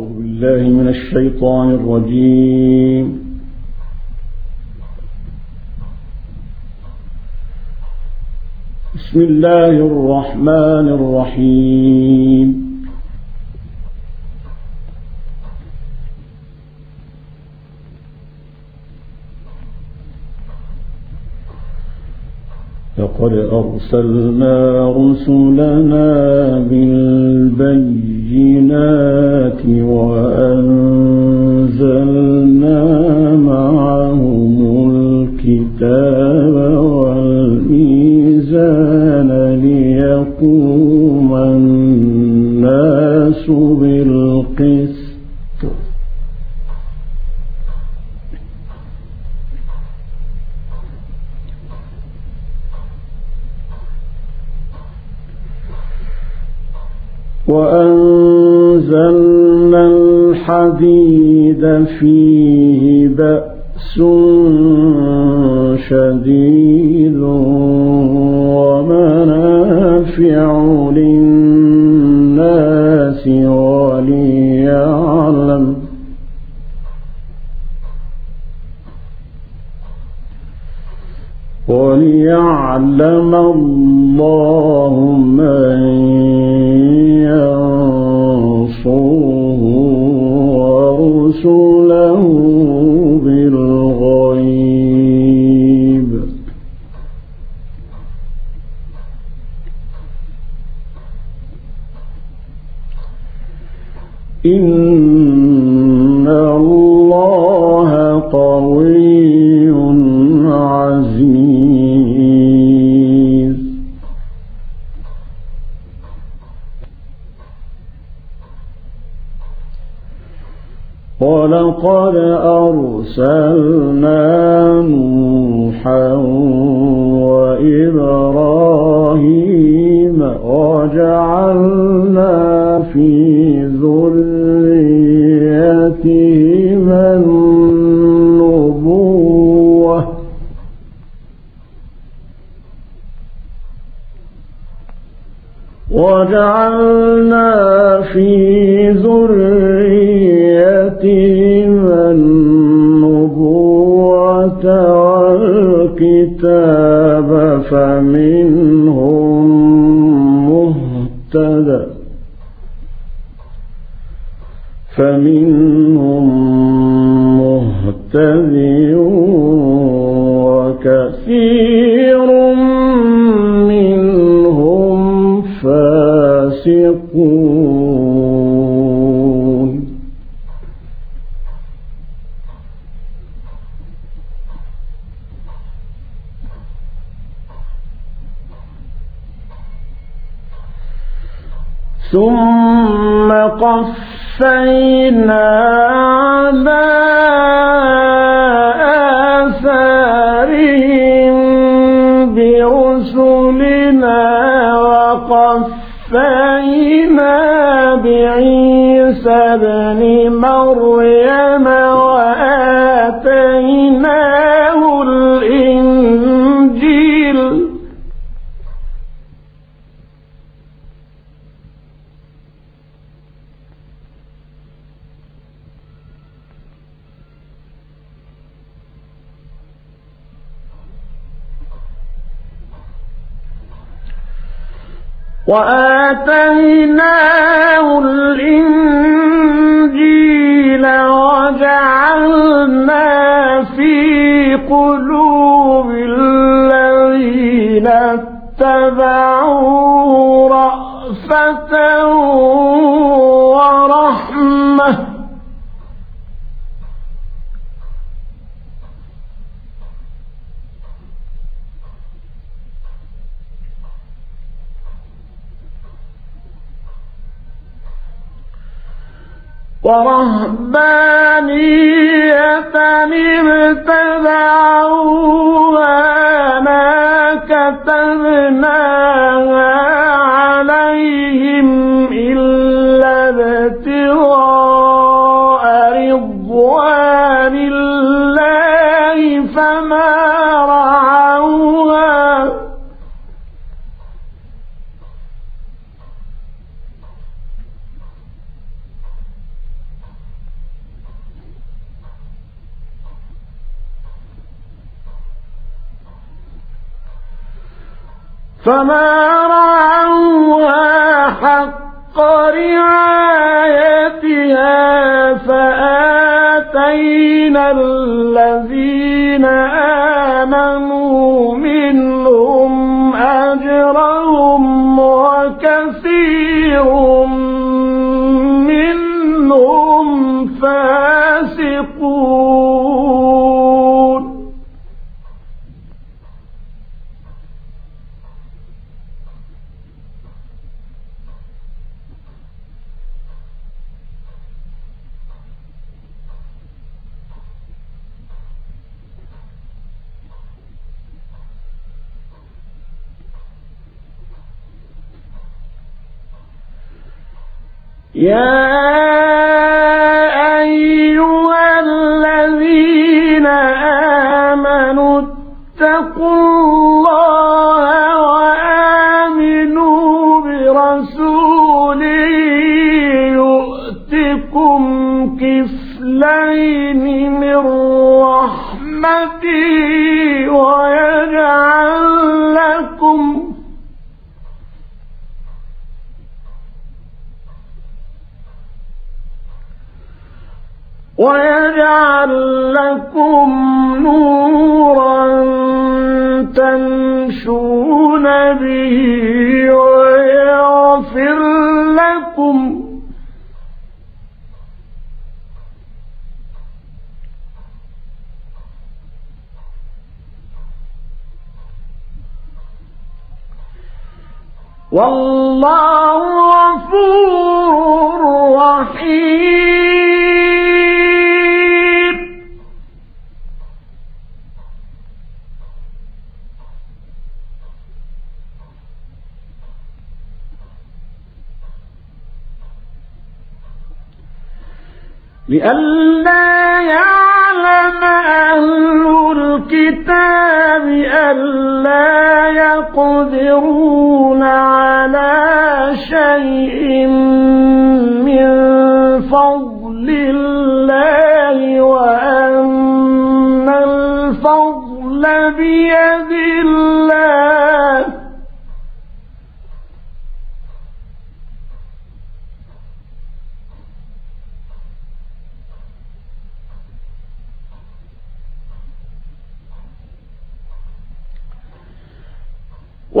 أعوذ بالله من الشيطان الرجيم. بسم الله الرحمن الرحيم. لقد أرسلنا رسلنا بالبينات وأنزلنا وأنزلنا الحديد فيه بأس شديد ومنافع للناس وليعلم وليعلم الله من ولقد أرسلنا نوحا وإبراهيم وجعلنا في ذريتهما النبوة. وجعلنا في ذريتهما فمنهم مهتدى فمنهم مهتدي وكثير منهم فاسقون. ثم قفينا على آثارهم برسلنا وقفينا بعيسى ابن مريم وآتيناه وآتيناه الإنجيل وجعلنا ورهبانية ابتدعوها ما كتبناها عليهم إلا ابتغاء رضوان الله فما رعوها فما رعوها حق رعايتها فآتينا الذين آمنوا منهم أجرهم وكثير Yeah. ويجعل لكم نورا تمشون به ويغفر لكم والله لئلا يعلم أهل الكتاب ألا يقدرون على شيء من فضل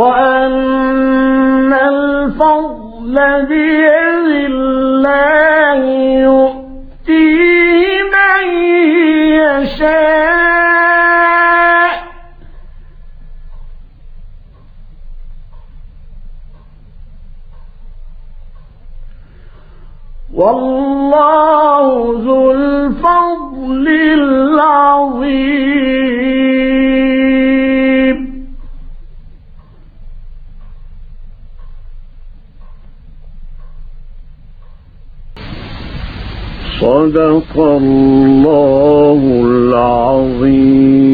وأن الفضل بيد الله يؤتيه من يشاء والله صدق الله العظيم.